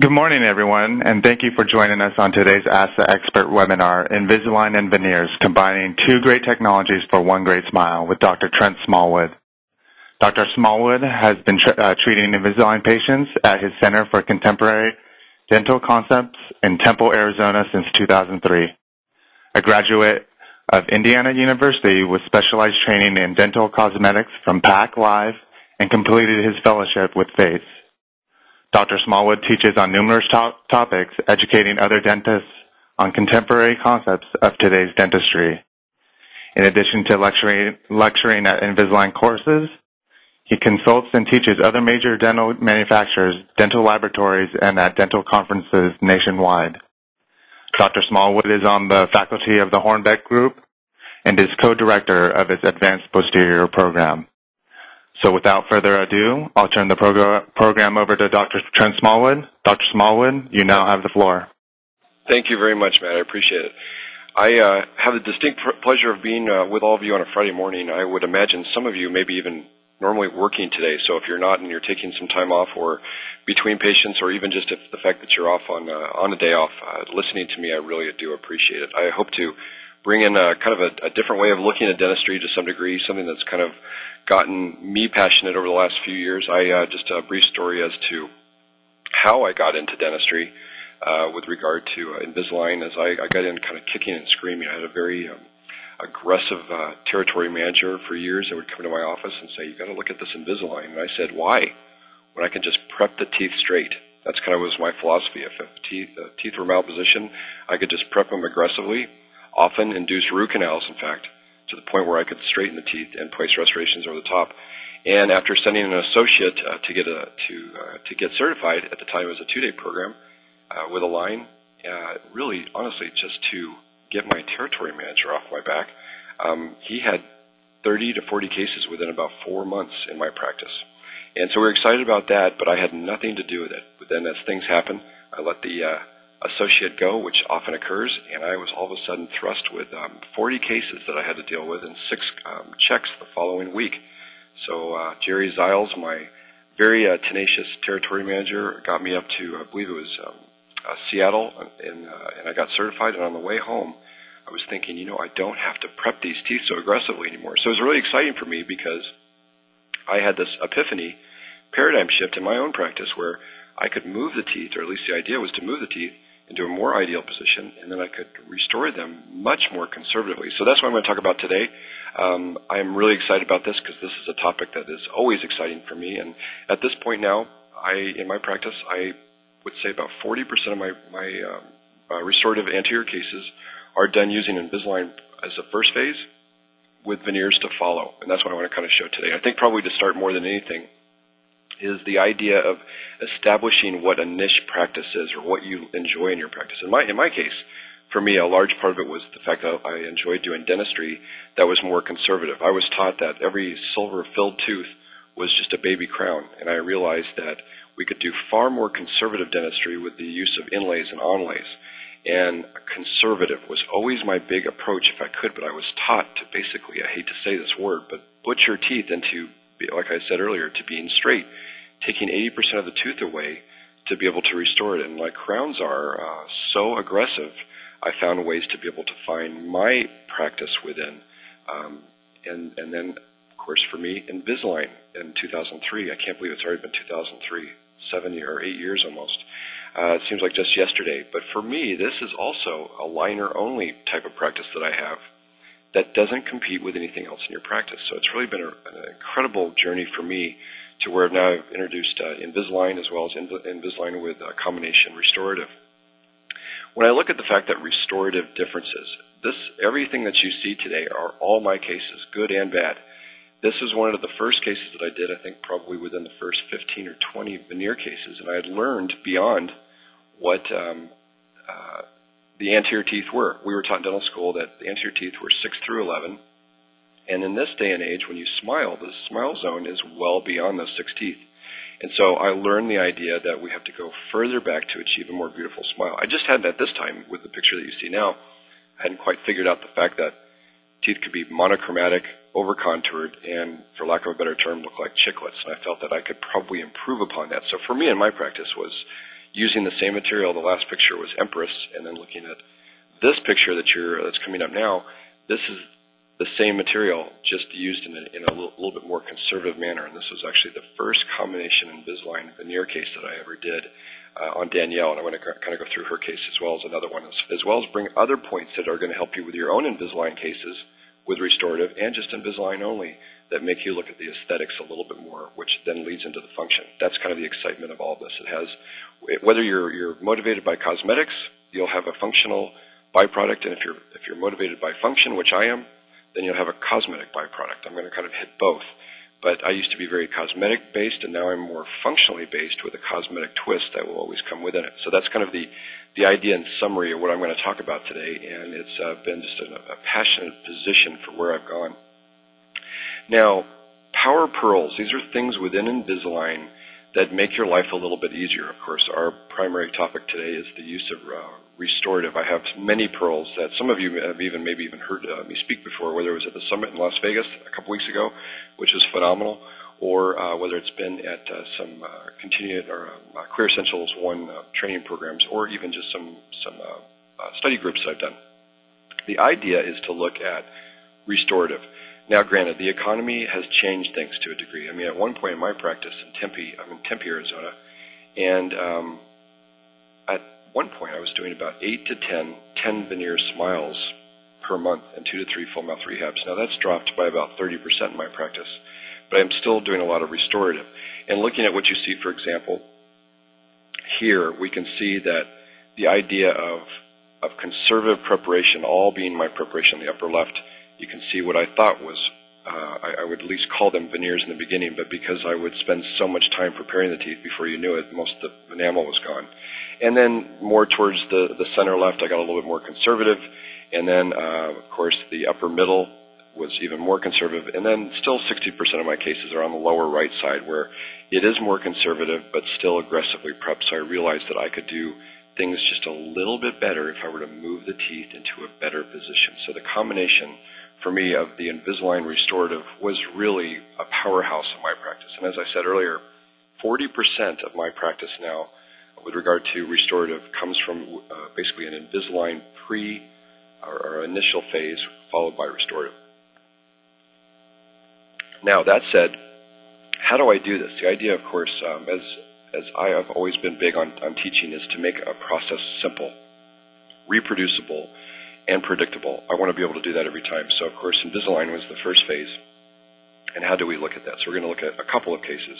Good morning, everyone, and thank you for joining us on today's the Expert webinar, Invisalign and Veneers, combining two great technologies for one great smile with Dr. Trent Smallwood. Dr. Smallwood has been uh, treating Invisalign patients at his Center for Contemporary Dental Concepts in Tempe, Arizona since 2003. A graduate of Indiana University with specialized training in dental cosmetics from PAC Live and completed his fellowship with FACE. Dr. Smallwood teaches on numerous to- topics, educating other dentists on contemporary concepts of today's dentistry. In addition to lecturing, lecturing at Invisalign courses, he consults and teaches other major dental manufacturers, dental laboratories, and at dental conferences nationwide. Dr. Smallwood is on the faculty of the Hornbrook Group and is co-director of its Advanced Posterior Program. So without further ado, I'll turn the progr- program over to Dr. Trent Smallwood. Dr. Smallwood, you now have the floor. Thank you very much, Matt. I appreciate it. I uh, have the distinct pleasure of being uh, with all of you on a Friday morning. I would imagine some of you maybe even normally working today. So if you're not and you're taking some time off or between patients or even just if the fact that you're off on uh, on a day off, listening to me, I really do appreciate it. I hope to bring in kind of a different way of looking at dentistry to some degree, something that's kind of gotten me passionate over the last few years. I uh, just a brief story as to how I got into dentistry uh, with regard to uh, Invisalign. As I, I got in kind of kicking and screaming, I had a very um, aggressive uh, territory manager for years that would come to my office and say, "You got to look at this Invisalign." And I said, "Why? When I can just prep the teeth straight." That's kind of was my philosophy. If, if teeth, uh, teeth were malpositioned, I could just prep them aggressively, often induce root canals, in fact, to the point where I could straighten the teeth and place restorations over the top. And after sending an associate uh, to get a to uh, to get certified at the time it was a two day program uh, with Align, uh, really honestly just to get my territory manager off my back, um, he had 30 to 40 cases within about four months in my practice. And so we are excited about that, but I had nothing to do with it. But then as things happen, I let the uh, associate go, which often occurs, and I was all of a sudden thrust with um, 40 cases that I had to deal with and six um, checks the following week. So uh, Jerry Ziles, my very uh, tenacious territory manager, got me up to, I believe it was um, uh, Seattle, and, uh, and I got certified. And on the way home, I was thinking, you know, I don't have to prep these teeth so aggressively anymore. So it was really exciting for me because I had this epiphany, paradigm shift in my own practice where I could move the teeth, or at least the idea was to move the teeth into a more ideal position, and then I could restore them much more conservatively. So that's what I'm going to talk about today. Um, I'm really excited about this because this is a topic that is always exciting for me. And at this point now, I in my practice, I would say about 40% of my my um, uh, restorative anterior cases are done using Invisalign as a first phase, with veneers to follow. And that's what I want to kind of show today. I think probably to start more than anything is the idea of establishing what a niche practice is or what you enjoy in your practice. In my in my case, for me, a large part of it was the fact that I enjoyed doing dentistry that was more conservative. I was taught that every silver filled tooth was just a baby crown, and I realized that we could do far more conservative dentistry with the use of inlays and onlays. And conservative was always my big approach if I could, but I was taught to basically, I hate to say this word, but butcher teeth into, like I said earlier, to being straight taking 80% of the tooth away to be able to restore it. And like crowns are uh, so aggressive, I found ways to be able to find my practice within. Um, and, and then, of course, for me, Invisalign in 2003. I can't believe it's already been 2003, seven or eight years almost. Uh, it seems like just yesterday. But for me, this is also a liner only type of practice that I have that doesn't compete with anything else in your practice. So it's really been a, an incredible journey for me to where now I've introduced uh, Invisalign as well as Invisalign with uh, combination restorative. When I look at the fact that restorative differences, this everything that you see today are all my cases, good and bad. This is one of the first cases that I did, I think probably within the first 15 or 20 veneer cases, and I had learned beyond what um, uh, the anterior teeth were. We were taught in dental school that the anterior teeth were 6 through 11, and in this day and age, when you smile, the smile zone is well beyond those six teeth. And so I learned the idea that we have to go further back to achieve a more beautiful smile. I just had that this time, with the picture that you see now, I hadn't quite figured out the fact that teeth could be monochromatic, over-contoured, and, for lack of a better term, look like chiclets. And I felt that I could probably improve upon that. So for me in my practice was using the same material. The last picture was Empress, and then looking at this picture that you're that's coming up now. This is the same material, just used in a, in a little, little, bit more conservative manner. And this was actually the first combination Invisalign veneer case that I ever did uh, on Danielle. And I'm going to kind of go through her case as well as another one, as, as well as bring other points that are going to help you with your own Invisalign cases with restorative and just Invisalign only that make you look at the aesthetics a little bit more, which then leads into the function. That's kind of the excitement of all this. It has, whether you're, you're motivated by cosmetics, you'll have a functional byproduct, and if you're if you're motivated by function, which I am, then you'll have a cosmetic byproduct. I'm going to kind of hit both. But I used to be very cosmetic based, and now I'm more functionally based with a cosmetic twist that will always come within it. So that's kind of the, the idea and summary of what I'm going to talk about today, and it's uh, been just a, a passionate position for where I've gone. Now, power pearls, these are things within Invisalign that make your life a little bit easier. Of course, our primary topic today is the use of uh, restorative. I have many pearls that some of you have even maybe even heard uh, me speak before, whether it was at the summit in Las Vegas a couple weeks ago, which was phenomenal, or uh, whether it's been at uh, some uh, continued or uh, Clear Essentials One training programs, or even just some some study groups that I've done. The idea is to look at restorative. Now, granted, the economy has changed things to a degree. I mean, at one point in my practice in Tempe, I'm in Tempe, Arizona, and um, one point I was doing about 8 to 10 10 veneer smiles per month and 2 to 3 full mouth rehabs. Now, that's dropped by about 30% in my practice, but I'm still doing a lot of restorative. And looking at what you see, for example, here, we can see that the idea of, of conservative preparation, all being my preparation in the upper left, you can see what I thought was, uh, I, I would at least call them veneers in the beginning, but because I would spend so much time preparing the teeth before you knew it, most of the enamel was gone. And then more towards the, the center left, I got a little bit more conservative. And then, uh, of course, the upper middle was even more conservative. And then still 60% of my cases are on the lower right side where it is more conservative, but still aggressively prepped. So I realized that I could do things just a little bit better if I were to move the teeth into a better position. So the combination for me of the Invisalign restorative was really a powerhouse in my practice. And as I said earlier, 40% of my practice now with regard to restorative comes from uh, basically an Invisalign pre or, or, initial phase followed by restorative. Now that said, how do I do this? The idea, of course, um, as as I have always been big on, on teaching, is to make a process simple, reproducible, and predictable. I want to be able to do that every time. So, of course, Invisalign was the first phase. And how do we look at that? So we're going to look at a couple of cases,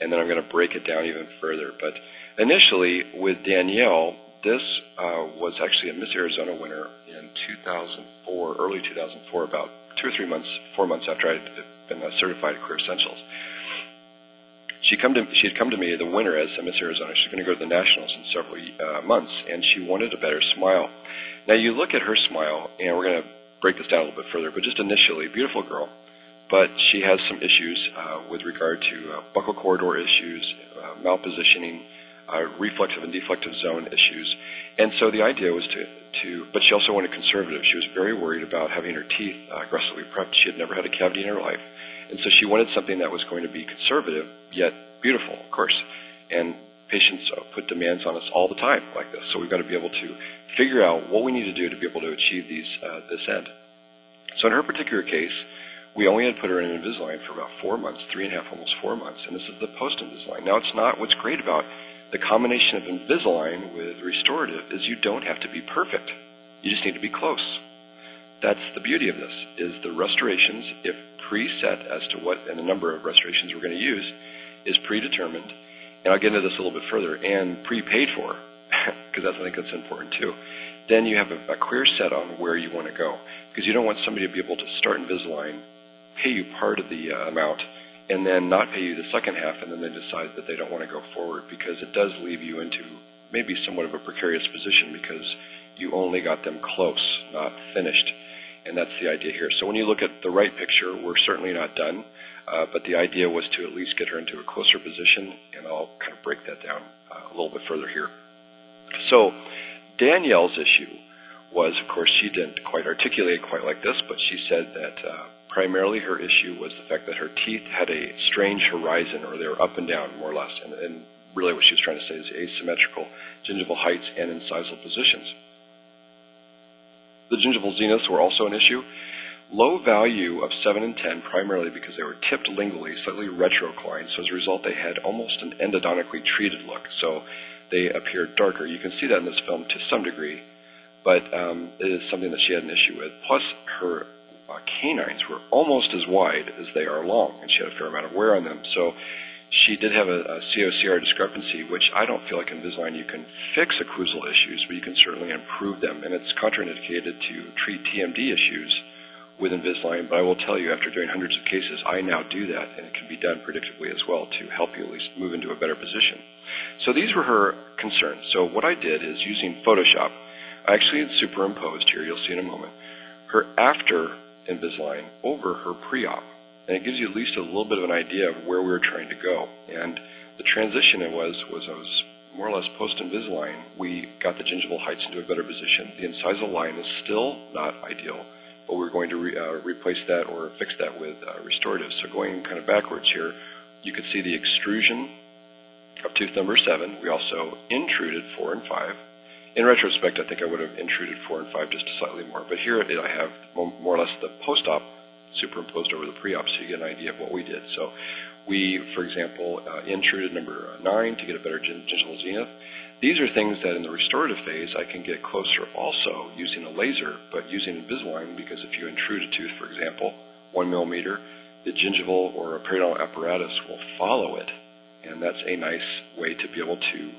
and then I'm going to break it down even further. But initially, with Danielle, this uh, was actually a Miss Arizona winner in 2004, early 2004, about two or three months, four months after I had been certified at Clear Essentials she come to she had come to me the winner as Miss Arizona. She's going to go to the nationals in several uh, months, and she wanted a better smile. Now you look at her smile, and we're going to break this down a little bit further. But just initially, beautiful girl, but she has some issues uh, with regard to uh, buccal corridor issues, uh, malpositioning, uh, reflexive and deflective zone issues, and so the idea was to to. But she also wanted conservative. She was very worried about having her teeth uh, aggressively prepped. She had never had a cavity in her life and so she wanted something that was going to be conservative, yet beautiful, of course. And patients put demands on us all the time like this. So we've got to be able to figure out what we need to do to be able to achieve these uh, this end. So in her particular case, we only had put her in Invisalign for about four months, three and a half, almost four months, and this is the post Invisalign. Now it's not what's great about the combination of Invisalign with restorative is you don't have to be perfect. You just need to be close. That's the beauty of this, is the restorations, if preset as to what and the number of restorations we're going to use is predetermined. And I'll get into this a little bit further and prepaid for because that's I think that's important too. Then you have a, a clear set on where you want to go because you don't want somebody to be able to start Invisalign, pay you part of the uh, amount, and then not pay you the second half, and then they decide that they don't want to go forward because it does leave you into maybe somewhat of a precarious position because you only got them close, not finished and that's the idea here. So when you look at the right picture, we're certainly not done, uh, but the idea was to at least get her into a closer position, and I'll kind of break that down uh, a little bit further here. So Danielle's issue was, of course, she didn't quite articulate it quite like this, but she said that uh, primarily her issue was the fact that her teeth had a strange horizon, or they were up and down, more or less, and, and really what she was trying to say is asymmetrical gingival heights and incisal positions. The gingival zeniths were also an issue. Low value of 7 and 10 primarily because they were tipped lingually, slightly retroclined, so as a result they had almost an endodontically treated look. So they appeared darker. You can see that in this film to some degree, but um, it is something that she had an issue with. Plus, her uh, canines were almost as wide as they are long, and she had a fair amount of wear on them. So she did have a, a COCR discrepancy, which I don't feel like Invisalign you can fix occlusal issues, but you can certainly improve them. And it's contraindicated to treat TMD issues with Invisalign, but I will tell you, after doing hundreds of cases, I now do that, and it can be done predictably as well to help you at least move into a better position. So these were her concerns. So what I did is using Photoshop, I actually superimposed here, you'll see in a moment, her after Invisalign over her pre-op and it gives you at least a little bit of an idea of where we were trying to go. And the transition it was was I was more or less post Invisalign. We got the gingival heights into a better position. The incisal line is still not ideal, but we're going to re, uh, replace that or fix that with uh, restorative. So going kind of backwards here, you could see the extrusion of tooth number seven. We also intruded four and five. In retrospect, I think I would have intruded four and five just slightly more. But here I have more or less the post-op superimposed over the pre-op so you get an idea of what we did. So we, for example, uh, intruded number nine to get a better gingival zenith. These are things that in the restorative phase I can get closer also using a laser, but using Invisalign because if you intrude a tooth, for example, one millimeter, the gingival or a periodontal apparatus will follow it. And that's a nice way to be able to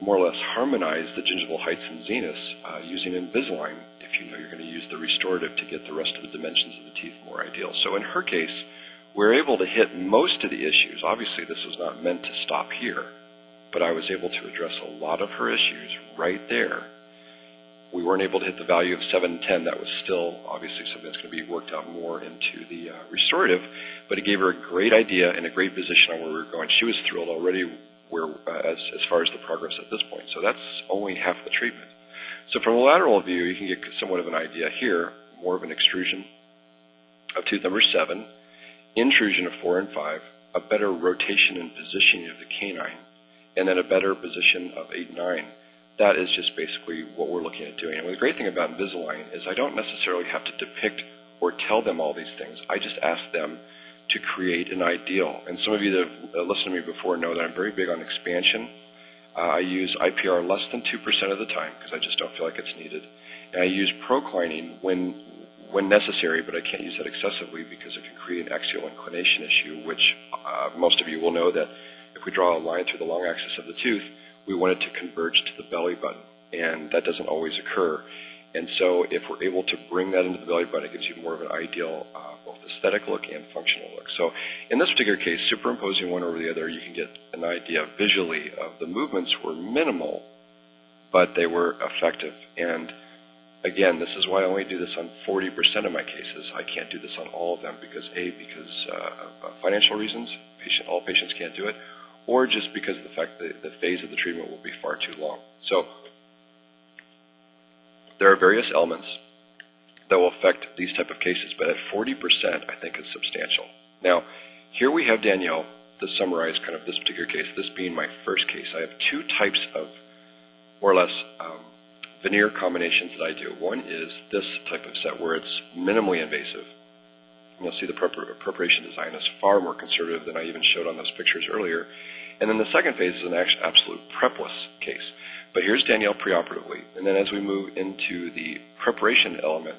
more or less harmonize the gingival heights and zeniths uh, using Invisalign you know you're going to use the restorative to get the rest of the dimensions of the teeth more ideal. So in her case, we're able to hit most of the issues. Obviously, this was not meant to stop here, but I was able to address a lot of her issues right there. We weren't able to hit the value of 710. That was still obviously something that's going to be worked out more into the uh, restorative, but it gave her a great idea and a great position on where we were going. She was thrilled already where, uh, as, as far as the progress at this point. So that's only half the treatment. So from a lateral view, you can get somewhat of an idea here, more of an extrusion of tooth number seven, intrusion of four and five, a better rotation and positioning of the canine, and then a better position of eight and nine. That is just basically what we're looking at doing. And the great thing about Invisalign is I don't necessarily have to depict or tell them all these things. I just ask them to create an ideal. And some of you that have listened to me before know that I'm very big on expansion uh, I use IPR less than 2% of the time because I just don't feel like it's needed. And I use proclining when when necessary, but I can't use that excessively because it can create an axial inclination issue, which uh, most of you will know that if we draw a line through the long axis of the tooth, we want it to converge to the belly button, and that doesn't always occur. And so if we're able to bring that into the belly button, it gives you more of an ideal uh, both aesthetic look and functional look. So in this particular case, superimposing one over the other, you can get an idea visually of the movements were minimal, but they were effective. And again, this is why I only do this on 40% of my cases. I can't do this on all of them because A, because uh, of financial reasons, patient, all patients can't do it, or just because of the fact that the phase of the treatment will be far too long. So there are various elements that will affect these type of cases, but at 40%, I think is substantial. Now, here we have Danielle to summarize kind of this particular case, this being my first case. I have two types of more or less um, veneer combinations that I do. One is this type of set where it's minimally invasive. And you'll see the preparation design is far more conservative than I even showed on those pictures earlier. And then the second phase is an absolute prepless case. But here's Danielle preoperatively. And then as we move into the preparation element,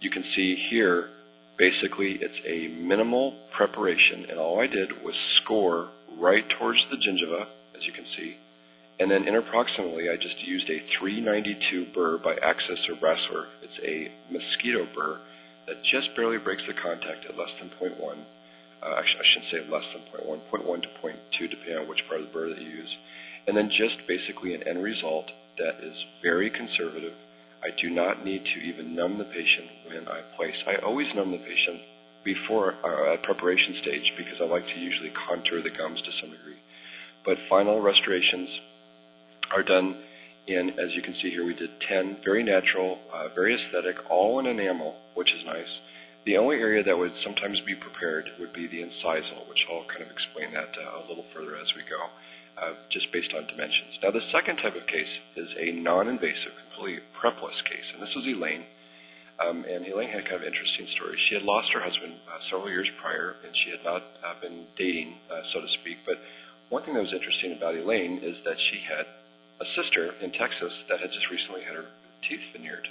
you can see here, basically it's a minimal preparation. And all I did was score right towards the gingiva, as you can see. And then interproximally, I just used a 392 burr by Axis or Brasseler. It's a mosquito burr that just barely breaks the contact at less than 0.1. Uh, actually, I shouldn't say less than 0.1, 0.1 to 0.2, depending on which part of the burr that you use and then just basically an end result that is very conservative. I do not need to even numb the patient when I place. I always numb the patient before uh, at preparation stage because I like to usually contour the gums to some degree. But final restorations are done in, as you can see here, we did 10, very natural, uh, very aesthetic, all in enamel, which is nice. The only area that would sometimes be prepared would be the incisal, which I'll kind of explain that uh, a little further as we go. Uh, just based on dimensions. Now, the second type of case is a non-invasive, completely prepless case, and this was Elaine. Um, and Elaine had kind of interesting story. She had lost her husband uh, several years prior, and she had not uh, been dating, uh, so to speak. But one thing that was interesting about Elaine is that she had a sister in Texas that had just recently had her teeth veneered.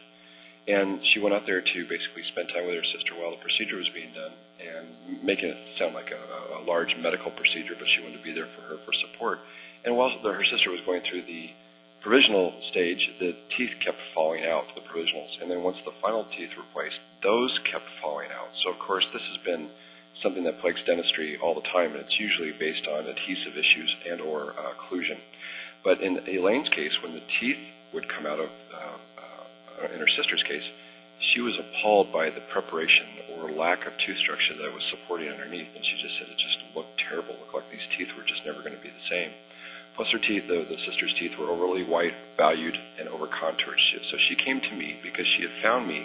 And she went out there to basically spend time with her sister while the procedure was being done and making it sound like a, a large medical procedure, but she wanted to be there for her for support. And while the, her sister was going through the provisional stage, the teeth kept falling out, the provisionals. And then once the final teeth were placed, those kept falling out. So, of course, this has been something that plagues dentistry all the time, and it's usually based on adhesive issues and or uh, occlusion. But in Elaine's case, when the teeth would come out of uh, Uh, in her sister's case, she was appalled by the preparation or lack of tooth structure that was supporting underneath, and she just said it just looked terrible. It looked like these teeth were just never going to be the same. Plus, her teeth, the, the sister's teeth, were overly white, valued, and over contoured. So she came to me because she had found me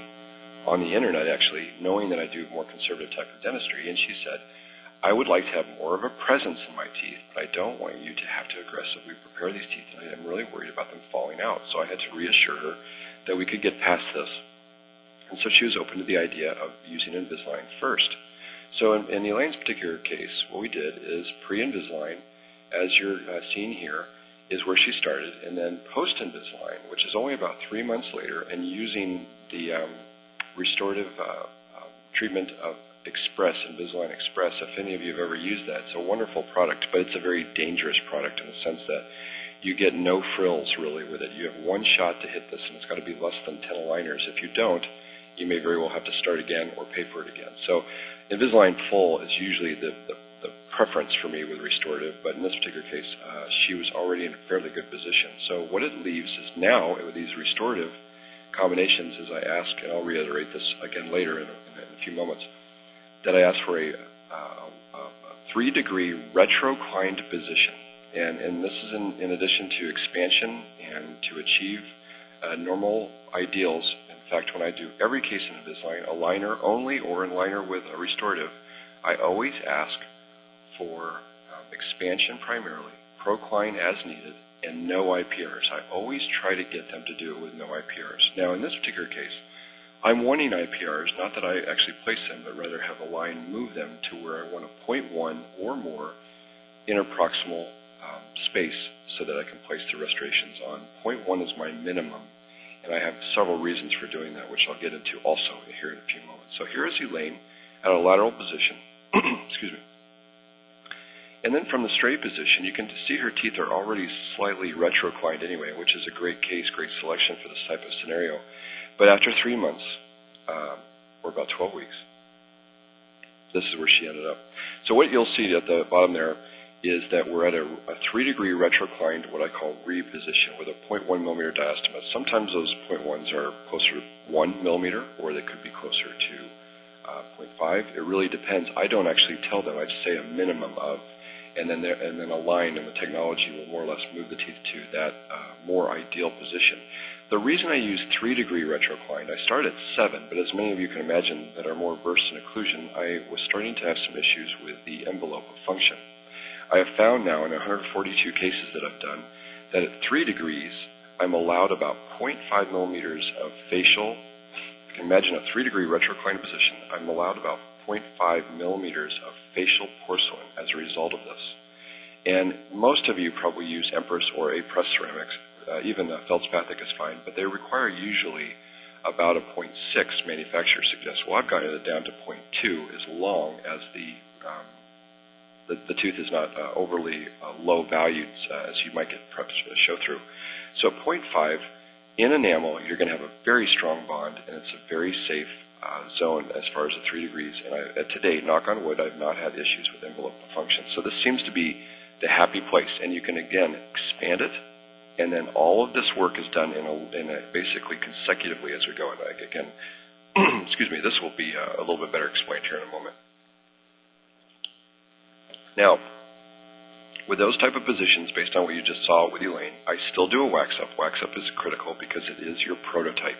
on the internet, actually, knowing that I do more conservative type of dentistry, and she said, I would like to have more of a presence in my teeth, but I don't want you to have to aggressively prepare these teeth, and I'm really worried about them falling out. So I had to reassure her that we could get past this. And so she was open to the idea of using Invisalign first. So in, in Elaine's particular case, what we did is pre-Invisalign, as you're uh, seeing here, is where she started, and then post-Invisalign, which is only about three months later, and using the um, restorative uh, uh, treatment of Express, Invisalign Express. If any of you have ever used that, it's a wonderful product, but it's a very dangerous product in the sense that you get no frills really with it. You have one shot to hit this, and it's got to be less than 10 aligners. If you don't, you may very well have to start again or pay for it again. So Invisalign Full is usually the, the, the preference for me with restorative, but in this particular case, uh, she was already in a fairly good position. So what it leaves is now with these restorative combinations, as I ask, and I'll reiterate this again later in a, in a few moments, that I ask for a, uh, a three degree retroclined position and, and this is in, in addition to expansion and to achieve uh, normal ideals. In fact, when I do every case in Invisalign, aligner only or in liner with a restorative, I always ask for um, expansion primarily, procline as needed, and no IPRs. I always try to get them to do it with no IPRs. Now, in this particular case, I'm wanting IPRs, not that I actually place them, but rather have Align move them to where I want a 0.1 or more interproximal um, space so that I can place the restorations on. Point one is my minimum, and I have several reasons for doing that, which I'll get into also here in a few moments. So here is Elaine at a lateral position. Excuse me. And then from the straight position, you can see her teeth are already slightly retroclined anyway, which is a great case, great selection for this type of scenario. But after three months, uh, or about 12 weeks, this is where she ended up. So what you'll see at the bottom there is that we're at a, a three degree retroclined, what I call reposition, with a 0.1 millimeter diastema. Sometimes those 0.1s are closer to 1 millimeter, or they could be closer to uh, 0.5. It really depends. I don't actually tell them. I just say a minimum of, and then there, and then Align, and the technology will more or less move the teeth to that uh, more ideal position. The reason I use three degree retroclined, I started at seven, but as many of you can imagine that are more versed in occlusion, I was starting to have some issues with the envelope of function. I have found now in 142 cases that I've done that at 3 degrees, I'm allowed about 0.5 millimeters of facial. You can imagine a 3 degree retroclined position. I'm allowed about 0.5 millimeters of facial porcelain as a result of this. And most of you probably use Empress or A press ceramics. Uh, even uh, feldspathic is fine, but they require usually about a 0.6 manufacturer suggests. Well, I've gotten it down to 0.2 as long as the um, the, the tooth is not uh, overly uh, low valued uh, as you might get perhaps show through. So 0.5 in enamel, you're going to have a very strong bond, and it's a very safe uh, zone as far as the three degrees. And I, uh, to date, knock on wood, I've not had issues with envelope function. So this seems to be the happy place, and you can again expand it, and then all of this work is done in a, in a basically consecutively as we go. And again, excuse me, this will be uh, a little bit better explained here in a moment. Now, with those type of positions, based on what you just saw with Elaine, I still do a wax up. Wax up is critical because it is your prototype.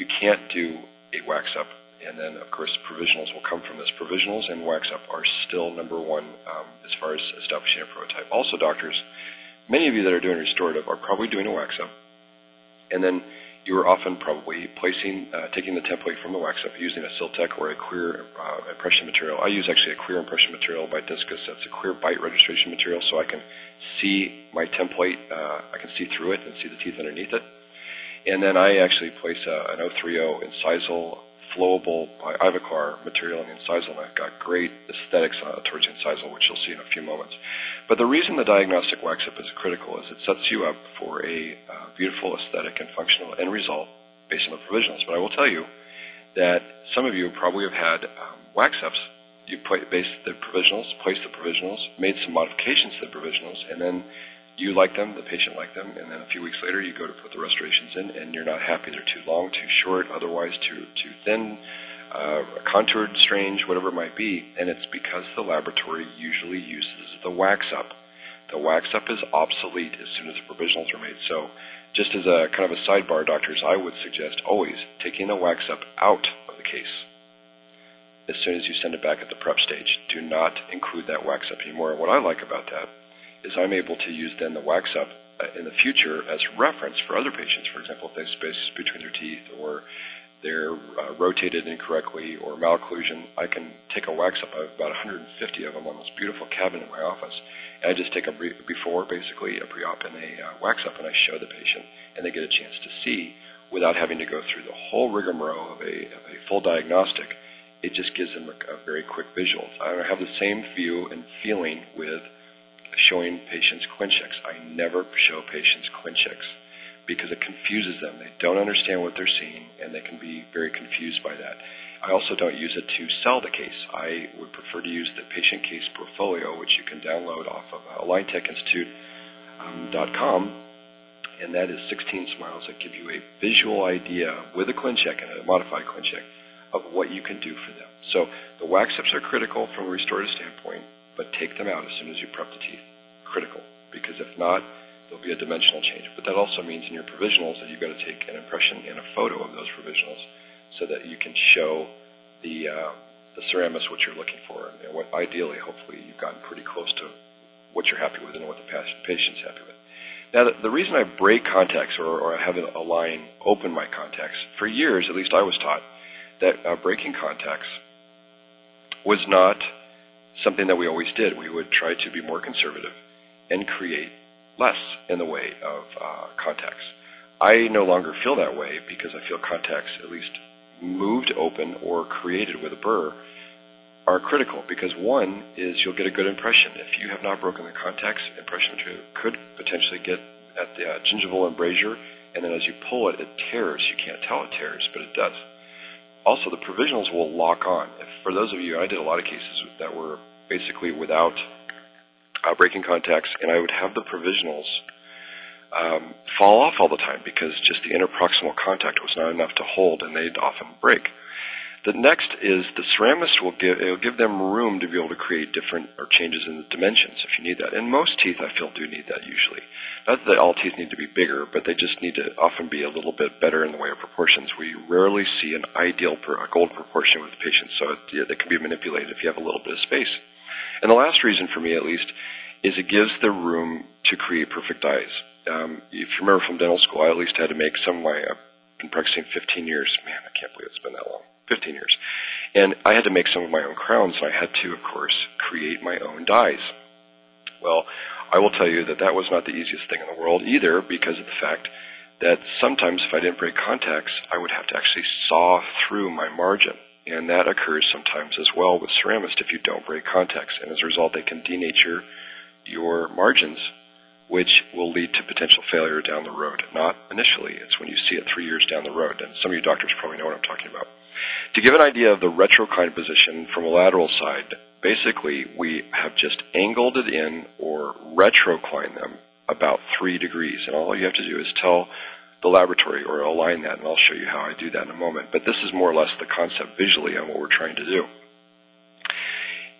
You can't do a wax up and then of course provisionals will come from this. Provisionals and wax up are still number one um, as far as establishing a prototype. Also, doctors, many of you that are doing restorative are probably doing a wax up, and then you are often probably placing, uh, taking the template from the wax up using a Siltec or a clear uh, impression material. I use actually a clear impression material by Discus. That's a clear bite registration material, so I can see my template. Uh, I can see through it and see the teeth underneath it. And then I actually place a, an 030 incisal flowable by Ivoclar material in the incisal, and I've got great aesthetics uh, towards the incisal, which you'll see in a few moments. But the reason the diagnostic wax up is critical is it sets you up for a uh, beautiful aesthetic and functional end result based on the provisionals. But I will tell you that some of you probably have had um, wax ups. You based the provisionals, placed the provisionals, made some modifications to the provisionals, and then you like them, the patient liked them, and then a few weeks later you go to put the restorations in, and you're not happy. They're too long, too short, otherwise too too thin, uh, contoured, strange, whatever it might be, and it's because the laboratory usually uses the wax up. The wax up is obsolete as soon as the provisionals are made. So, just as a kind of a sidebar, doctors, I would suggest always taking the wax up out of the case as soon as you send it back at the prep stage. Do not include that wax up anymore. What I like about that is I'm able to use then the wax up uh, in the future as reference for other patients. For example, if they have space between their teeth or they're uh, rotated incorrectly or malocclusion, I can take a wax up. I have about 150 of them on this beautiful cabinet in my office. And I just take a before, basically, a pre-op and a uh, wax up, and I show the patient, and they get a chance to see without having to go through the whole rigmarole of a, of a full diagnostic. It just gives them a, a very quick visual. I have the same view and feeling with showing patients ClinChecks. I never show patients ClinChecks because it confuses them. They don't understand what they're seeing, and they can be very confused by that. I also don't use it to sell the case. I would prefer to use the patient case portfolio, which you can download off of AlignTechInstitute.com, um, and that is 16 smiles that give you a visual idea with a ClinCheck and a modified ClinCheck of what you can do for them. So the wax ups are critical from a restorative standpoint but take them out as soon as you prep the teeth. Critical, because if not, there'll be a dimensional change. But that also means in your provisionals that you've got to take an impression and a photo of those provisionals so that you can show the uh, the ceramist what you're looking for and what ideally, hopefully, you've gotten pretty close to what you're happy with and what the patient's happy with. Now, the, the reason I break contacts or, or I have Align open my contacts, for years, at least I was taught, that uh, breaking contacts was not something that we always did. We would try to be more conservative and create less in the way of uh, contacts. I no longer feel that way because I feel contacts, at least moved open or created with a burr, are critical because one is you'll get a good impression. If you have not broken the contacts, impression you could potentially get at the uh, gingival embrasure, and then as you pull it, it tears. You can't tell it tears, but it does. Also, the provisionals will lock on. If, for those of you, I did a lot of cases that were basically without uh, breaking contacts, and I would have the provisionals um, fall off all the time because just the interproximal contact was not enough to hold, and they'd often break. The next is the ceramist will give it'll give them room to be able to create different or changes in the dimensions if you need that. And most teeth I feel do need that usually. Not that all teeth need to be bigger, but they just need to often be a little bit better in the way of proportions. We rarely see an ideal per, a gold proportion with patients, so it, yeah, they can be manipulated if you have a little bit of space. And the last reason for me, at least, is it gives the room to create perfect eyes. Um, if you remember from dental school, I at least had to make some of my, I've been practicing 15 years. Man, I can't believe it's been that long. 15 years. And I had to make some of my own crowns, and I had to, of course, create my own dies. Well, I will tell you that that was not the easiest thing in the world either because of the fact that sometimes if I didn't break contacts, I would have to actually saw through my margin and that occurs sometimes as well with ceramists if you don't break contacts. And as a result, they can denature your margins, which will lead to potential failure down the road. Not initially, it's when you see it three years down the road. And some of you doctors probably know what I'm talking about. To give an idea of the retrocline position from a lateral side, basically we have just angled it in or retrocline them about three degrees. And all you have to do is tell the laboratory or Align that, and I'll show you how I do that in a moment. But this is more or less the concept visually on what we're trying to do.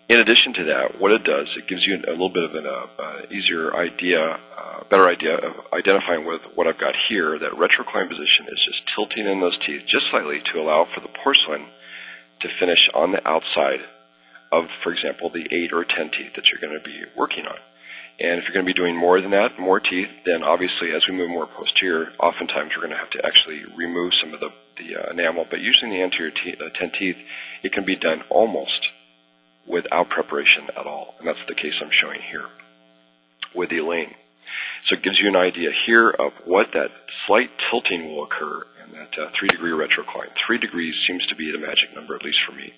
In addition to that, what it does, it gives you a little bit of an uh, uh, easier idea, uh, better idea of identifying with what I've got here. That retrocline position is just tilting in those teeth just slightly to allow for the porcelain to finish on the outside of, for example, the 8 or 10 teeth that you're going to be working on. And if you're going to be doing more than that, more teeth, then obviously as we move more posterior, oftentimes we're going to have to actually remove some of the, the uh, enamel. But in the anterior te- uh, 10 teeth, it can be done almost without preparation at all. And that's the case I'm showing here with Elaine. So it gives you an idea here of what that slight tilting will occur in that uh, three degree retrocline. Three degrees seems to be the magic number, at least for me.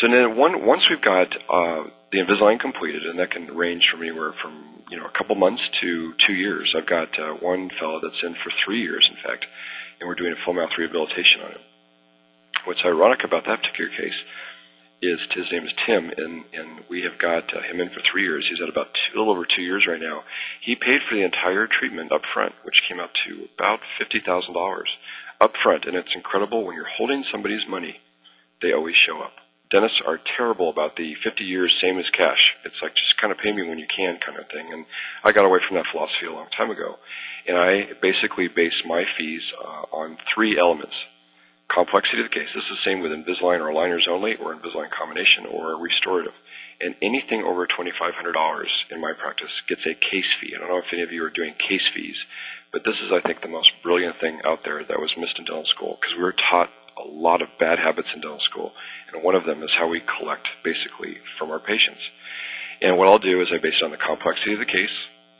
So then one, once we've got uh, the Invisalign completed, and that can range from anywhere from you know a couple months to two years. I've got uh, one fellow that's in for three years, in fact, and we're doing a full mouth rehabilitation on him. What's ironic about that particular case is his name is Tim, and and we have got uh, him in for three years. He's at about two, a little over two years right now. He paid for the entire treatment up front, which came out to about fifty thousand dollars up front, and it's incredible when you're holding somebody's money, they always show up. Dentists are terrible about the 50 years same as cash. It's like just kind of pay me when you can kind of thing. And I got away from that philosophy a long time ago. And I basically base my fees uh, on three elements complexity of the case. This is the same with Invisalign or aligners only, or Invisalign combination, or restorative. And anything over $2,500 in my practice gets a case fee. I don't know if any of you are doing case fees, but this is, I think, the most brilliant thing out there that was missed in dental school because we were taught a lot of bad habits in dental school, and one of them is how we collect basically from our patients. And what I'll do is I base it on the complexity of the case,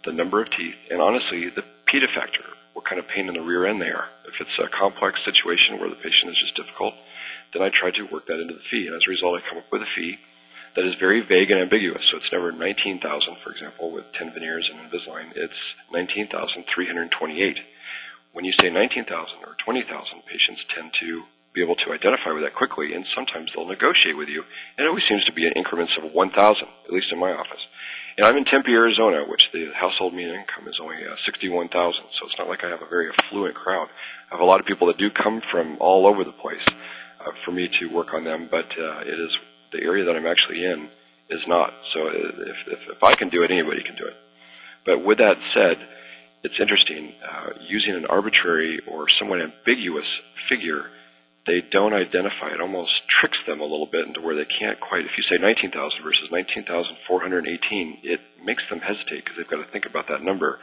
the number of teeth, and honestly, the PITA factor what kind of pain in the rear end they are. If it's a complex situation where the patient is just difficult, then I try to work that into the fee. And as a result, I come up with a fee that is very vague and ambiguous. So it's never 19,000, for example, with 10 veneers and Invisalign. It's 19,328. When you say 19,000 or 20,000, patients tend to be able to identify with that quickly, and sometimes they'll negotiate with you. It always seems to be in increments of 1,000, at least in my office. And I'm in Tempe, Arizona, which the household median income is only uh, 61,000. So it's not like I have a very affluent crowd. I have a lot of people that do come from all over the place uh, for me to work on them, but uh, it is the area that I'm actually in is not. So if, if, if I can do it, anybody can do it. But with that said, it's interesting uh, using an arbitrary or somewhat ambiguous figure they don't identify. It almost tricks them a little bit into where they can't quite. If you say 19,000 versus 19,418, it makes them hesitate because they've got to think about that number.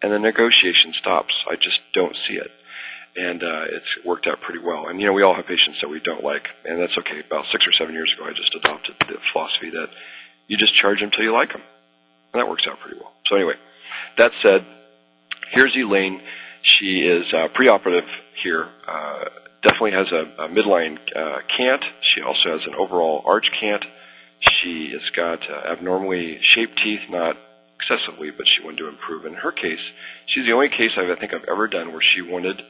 And the negotiation stops. I just don't see it. And uh, it's worked out pretty well. And, you know, we all have patients that we don't like, and that's okay. About six or seven years ago, I just adopted the philosophy that you just charge them till you like them. And that works out pretty well. So anyway, that said, here's Elaine. She is uh, preoperative here. Uh, definitely has a, a midline uh, cant. She also has an overall arch cant. She has got uh, abnormally shaped teeth, not excessively, but she wanted to improve. In her case, she's the only case I've, I think I've ever done where she wanted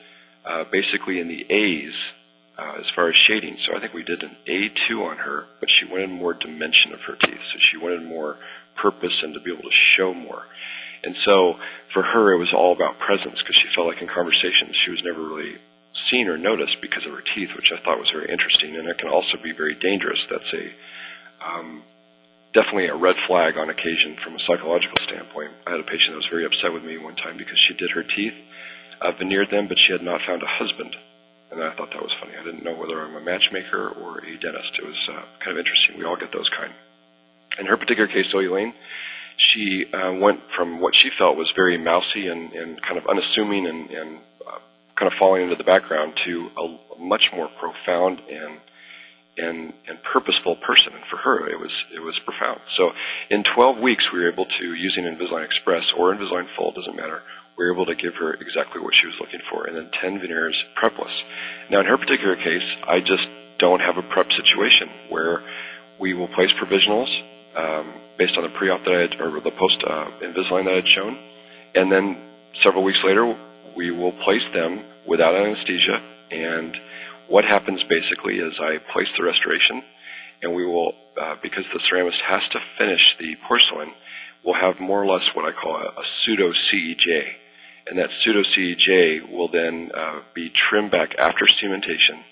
uh, basically in the A's uh, as far as shading. So I think we did an A2 on her, but she wanted more dimension of her teeth. So she wanted more purpose and to be able to show more. And so for her, it was all about presence because she felt like in conversations she was never really seen or noticed because of her teeth, which I thought was very interesting, and it can also be very dangerous. That's a um, definitely a red flag on occasion from a psychological standpoint. I had a patient that was very upset with me one time because she did her teeth, uh, veneered them, but she had not found a husband. And I thought that was funny. I didn't know whether I'm a matchmaker or a dentist. It was uh, kind of interesting. We all get those kind. In her particular case, Elaine, she uh, went from what she felt was very mousy and, and kind of unassuming and, and kind of falling into the background to a, much more profound and and and purposeful person. And for her, it was it was profound. So in 12 weeks, we were able to, using Invisalign Express or Invisalign Full, doesn't matter. We were able to give her exactly what she was looking for, and then 10 veneers prepless. Now, in her particular case, I just don't have a prep situation where we will place provisionals um, based on the pre-op that I had, or the post uh, Invisalign that I had shown, and then several weeks later, we will place them without anesthesia. And what happens basically is I place the restoration, and we will, uh, because the ceramist has to finish the porcelain, we'll have more or less what I call a, a pseudo CEJ. And that pseudo CEJ will then uh, be trimmed back after cementation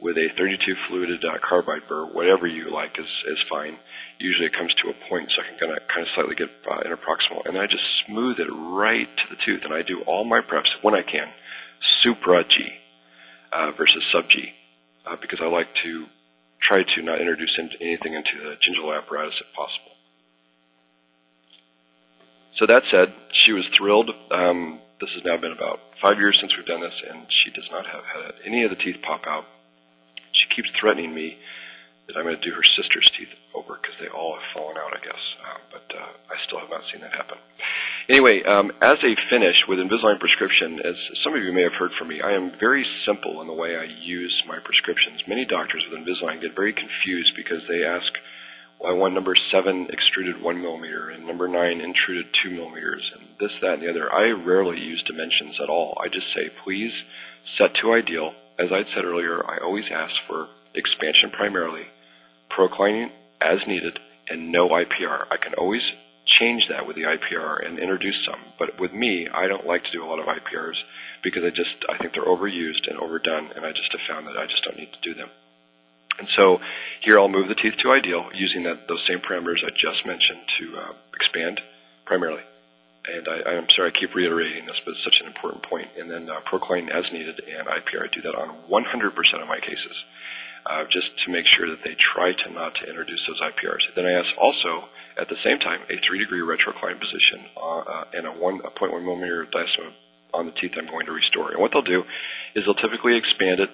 with a 32 fluted uh, carbide burr, whatever you like is, is fine. Usually it comes to a point so I can kind of, kind of slightly get uh, interproximal. And I just smooth it right to the tooth. And I do all my preps when I can, supra G uh, versus sub G, uh, because I like to try to not introduce anything into the gingival apparatus if possible. So that said, she was thrilled. Um, this has now been about five years since we've done this, and she does not have had any of the teeth pop out. She keeps threatening me I'm going to do her sister's teeth over because they all have fallen out, I guess. Um, but uh, I still have not seen that happen. Anyway, um, as a finish with Invisalign prescription, as some of you may have heard from me, I am very simple in the way I use my prescriptions. Many doctors with Invisalign get very confused because they ask, I want number seven extruded one millimeter and number nine intruded two millimeters and this, that, and the other. I rarely use dimensions at all. I just say, please set to ideal. As I said earlier, I always ask for expansion primarily, proclining as needed, and no IPR. I can always change that with the IPR and introduce some. But with me, I don't like to do a lot of IPRs because I just I think they're overused and overdone, and I just have found that I just don't need to do them. And so here I'll move the teeth to ideal using that, those same parameters I just mentioned to uh, expand primarily. And I, I'm sorry I keep reiterating this, but it's such an important point. And then uh, Procline as needed and IPR. I do that on 100% of my cases uh, just to make sure that they try to not to introduce those IPRs. Then I ask also, at the same time, a 3-degree retrocline position uh, uh, and a, one, a 0.1 millimeter diastema on the teeth I'm going to restore. And what they'll do is they'll typically expand it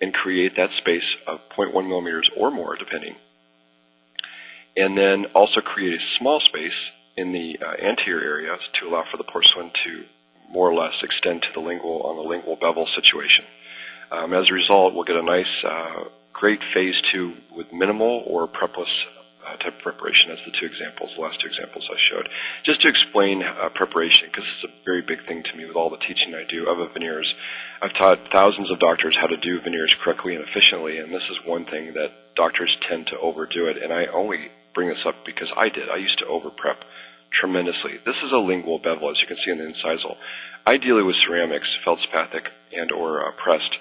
and create that space of 0.1 millimeters or more, depending. And then also create a small space in the uh, anterior areas to allow for the porcelain to more or less extend to the lingual on the lingual bevel situation. Um, as a result, we'll get a nice uh, great phase two with minimal or prepless uh, type of preparation as the two examples, the last two examples I showed. Just to explain uh, preparation, because it's a very big thing to me with all the teaching I do of veneers. I've taught thousands of doctors how to do veneers correctly and efficiently, and this is one thing that doctors tend to overdo it, and I only bring this up because I did. I used to over prep tremendously. This is a lingual bevel, as you can see in the incisal. Ideally with ceramics, feldspathic and or uh, pressed,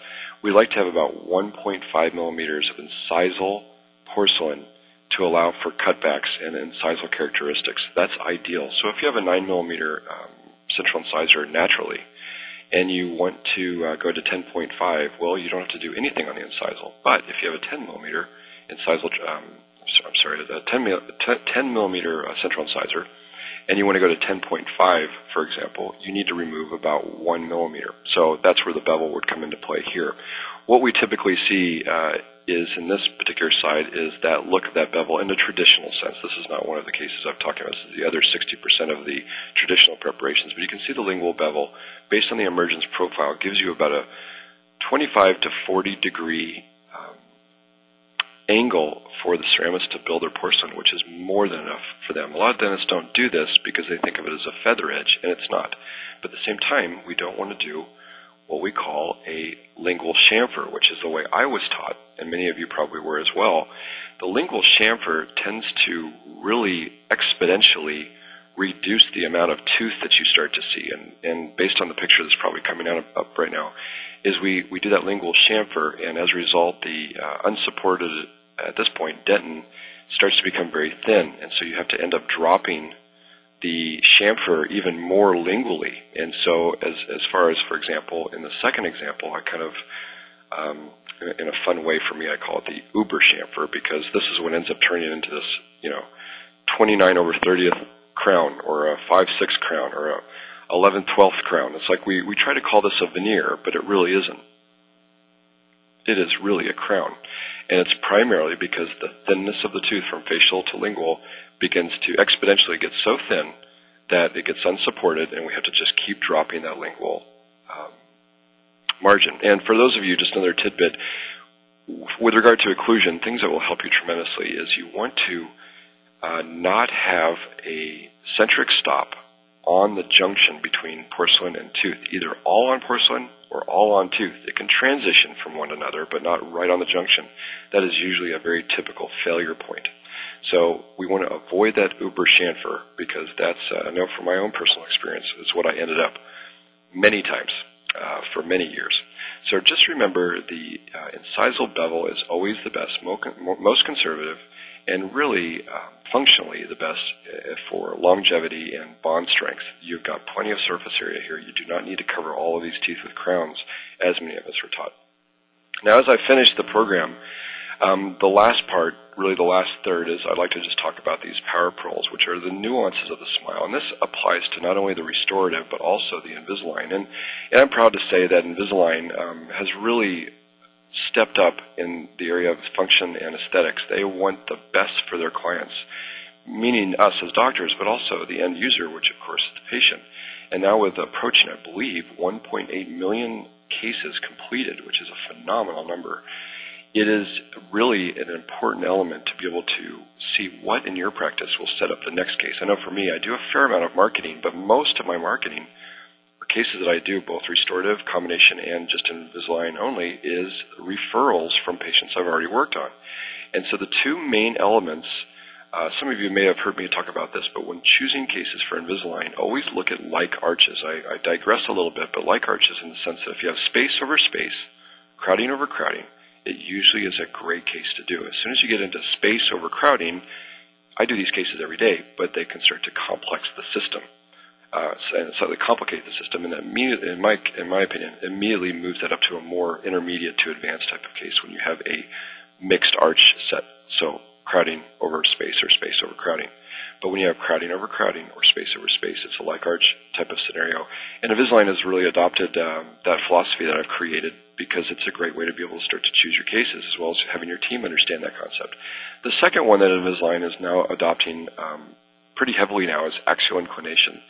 we like to have about 1.5 millimeters of incisal porcelain to allow for cutbacks and incisal characteristics. That's ideal. So if you have a 9 millimeter um, central incisor naturally, and you want to uh, go to 10.5, well, you don't have to do anything on the incisal. But if you have a 10 millimeter incisal, um, I'm sorry, a 10, 10 millimeter uh, central incisor, and you want to go to 10.5, for example, you need to remove about one millimeter. So that's where the bevel would come into play here. What we typically see uh, is in this particular side is that look of that bevel in the traditional sense. This is not one of the cases I'm talking about. This is the other 60% of the traditional preparations. But you can see the lingual bevel, based on the emergence profile, gives you about a 25 to 40 degree angle for the ceramist to build their porcelain, which is more than enough for them. A lot of dentists don't do this because they think of it as a feather edge, and it's not. But at the same time, we don't want to do what we call a lingual chamfer, which is the way I was taught, and many of you probably were as well. The lingual chamfer tends to really exponentially reduce the amount of tooth that you start to see. And, and based on the picture that's probably coming out up right now, is we, we do that lingual chamfer, and as a result, the uh, unsupported at this point, dentin starts to become very thin, and so you have to end up dropping the chamfer even more lingually. And so, as as far as, for example, in the second example, I kind of um, in a fun way for me, I call it the Uber chamfer because this is what ends up turning into this, you know, 29 over 30th crown or a 5 6 crown or a 11 12th crown. It's like we, we try to call this a veneer, but it really isn't. It is really a crown. And it's primarily because the thinness of the tooth from facial to lingual begins to exponentially get so thin that it gets unsupported, and we have to just keep dropping that lingual um, margin. And for those of you, just another tidbit, with regard to occlusion, things that will help you tremendously is you want to uh, not have a centric stop on the junction between porcelain and tooth, either all on porcelain or all on tooth. It can transition from one another, but not right on the junction. That is usually a very typical failure point. So we want to avoid that uber chamfer because that's, uh, I know from my own personal experience, is what I ended up many times uh, for many years. So just remember the uh, incisal bevel is always the best, most conservative, and really uh, functionally the best uh, for longevity and bond strength. You've got plenty of surface area here. You do not need to cover all of these teeth with crowns, as many of us were taught. Now, as I finish the program, Um, the last part, really the last third, is I'd like to just talk about these power pearls, which are the nuances of the smile. And this applies to not only the restorative, but also the Invisalign. And, and I'm proud to say that Invisalign um, has really stepped up in the area of function and aesthetics. They want the best for their clients, meaning us as doctors, but also the end user, which of course is the patient. And now with approaching, I believe, 1.8 million cases completed, which is a phenomenal number, it is really an important element to be able to see what in your practice will set up the next case. I know for me, I do a fair amount of marketing, but most of my marketing cases that I do, both restorative, combination, and just Invisalign only, is referrals from patients I've already worked on. And so the two main elements, uh, some of you may have heard me talk about this, but when choosing cases for Invisalign, always look at like arches. I, I digress a little bit, but like arches in the sense that if you have space over space, crowding over crowding, it usually is a great case to do. As soon as you get into space overcrowding, I do these cases every day, but they can start to complex the system. Uh, and slightly complicate the system, and that in my in my opinion, immediately moves that up to a more intermediate to advanced type of case when you have a mixed arch set. So crowding over space or space over crowding. But when you have crowding over crowding or space over space, it's a like arch type of scenario. And Invisalign has really adopted um, that philosophy that I've created because it's a great way to be able to start to choose your cases as well as having your team understand that concept. The second one that Invisalign is now adopting um, pretty heavily now is axial inclination.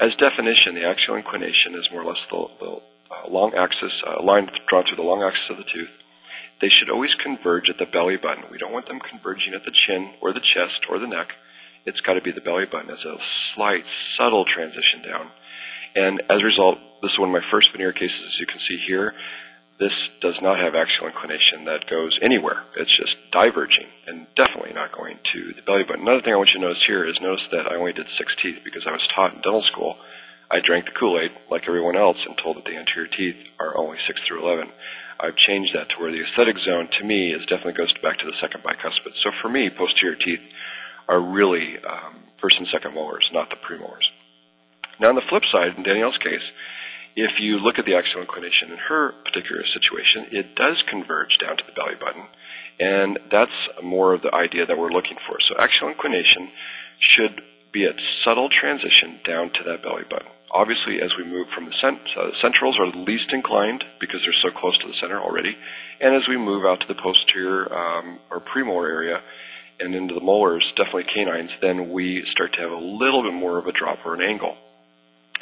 As definition, the axial inclination is more or less the, the uh, long axis, uh, line drawn through the long axis of the tooth. They should always converge at the belly button. We don't want them converging at the chin or the chest or the neck it's got to be the belly button as a slight, subtle transition down. And as a result, this is one of my first veneer cases, as you can see here. This does not have axial inclination that goes anywhere. It's just diverging and definitely not going to the belly button. Another thing I want you to notice here is notice that I only did six teeth because I was taught in dental school. I drank the Kool-Aid like everyone else and told that the anterior teeth are only 6 through 11. I've changed that to where the aesthetic zone to me is definitely goes back to the second bicuspid. So for me, posterior teeth are really um, first and second molars, not the premolars. Now, on the flip side, in Danielle's case, if you look at the axial inclination in her particular situation, it does converge down to the belly button, and that's more of the idea that we're looking for. So, axial inclination should be a subtle transition down to that belly button. Obviously, as we move from the, cent- uh, the centrals are least inclined because they're so close to the center already, and as we move out to the posterior um, or premolar area, and into the molars, definitely canines, then we start to have a little bit more of a drop or an angle.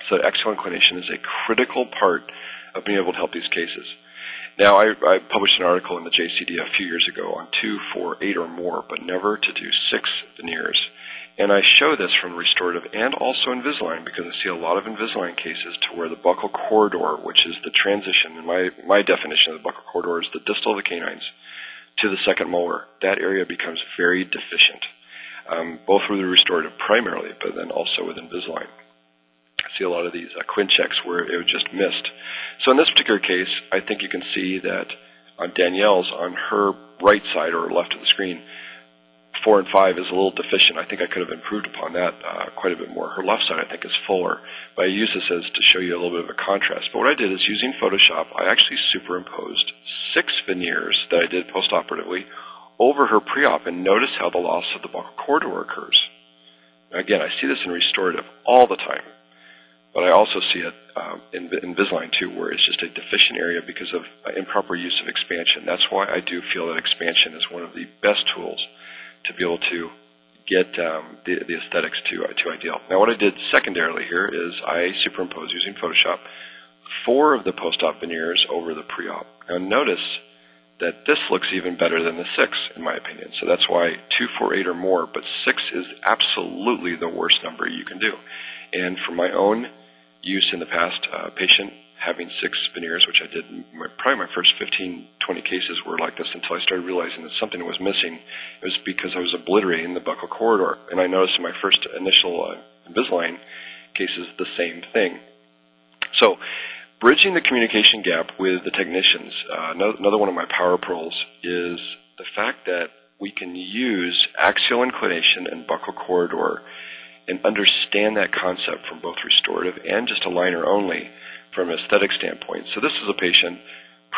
So axial inclination is a critical part of being able to help these cases. Now, I, I published an article in the JCD a few years ago on two, four, eight, or more, but never to do six veneers. And I show this from restorative and also Invisalign because I see a lot of Invisalign cases to where the buccal corridor, which is the transition, in my, my definition of the buccal corridor is the distal of the canines, to the second molar, that area becomes very deficient, um, both with the restorative primarily, but then also with Invisalign. I see a lot of these uh, ClinChecks where it was just missed. So in this particular case, I think you can see that on Danielle's, on her right side or left of the screen, four and five is a little deficient. I think I could have improved upon that uh, quite a bit more. Her left side, I think, is fuller. But I use this as to show you a little bit of a contrast. But what I did is using Photoshop, I actually superimposed six veneers that I did postoperatively over her pre-op, and notice how the loss of the buccal corridor occurs. Again, I see this in restorative all the time. But I also see it um, in Invisalign too, where it's just a deficient area because of uh, improper use of expansion. That's why I do feel that expansion is one of the best tools to be able to get um, the, the aesthetics to uh, to ideal. Now, what I did secondarily here is I superimposed using Photoshop four of the post-op veneers over the pre-op. Now, notice that this looks even better than the six, in my opinion. So that's why two, four, eight, or more, but six is absolutely the worst number you can do. And for my own use in the past, uh, patient having six veneers, which I did my, probably my first 15, 20 cases were like this until I started realizing that something was missing. It was because I was obliterating the buccal corridor. And I noticed in my first initial uh, Invisalign cases the same thing. So, bridging the communication gap with the technicians, uh, another one of my power pearls is the fact that we can use axial inclination and buccal corridor and understand that concept from both restorative and just aligner only from an aesthetic standpoint. So this is a patient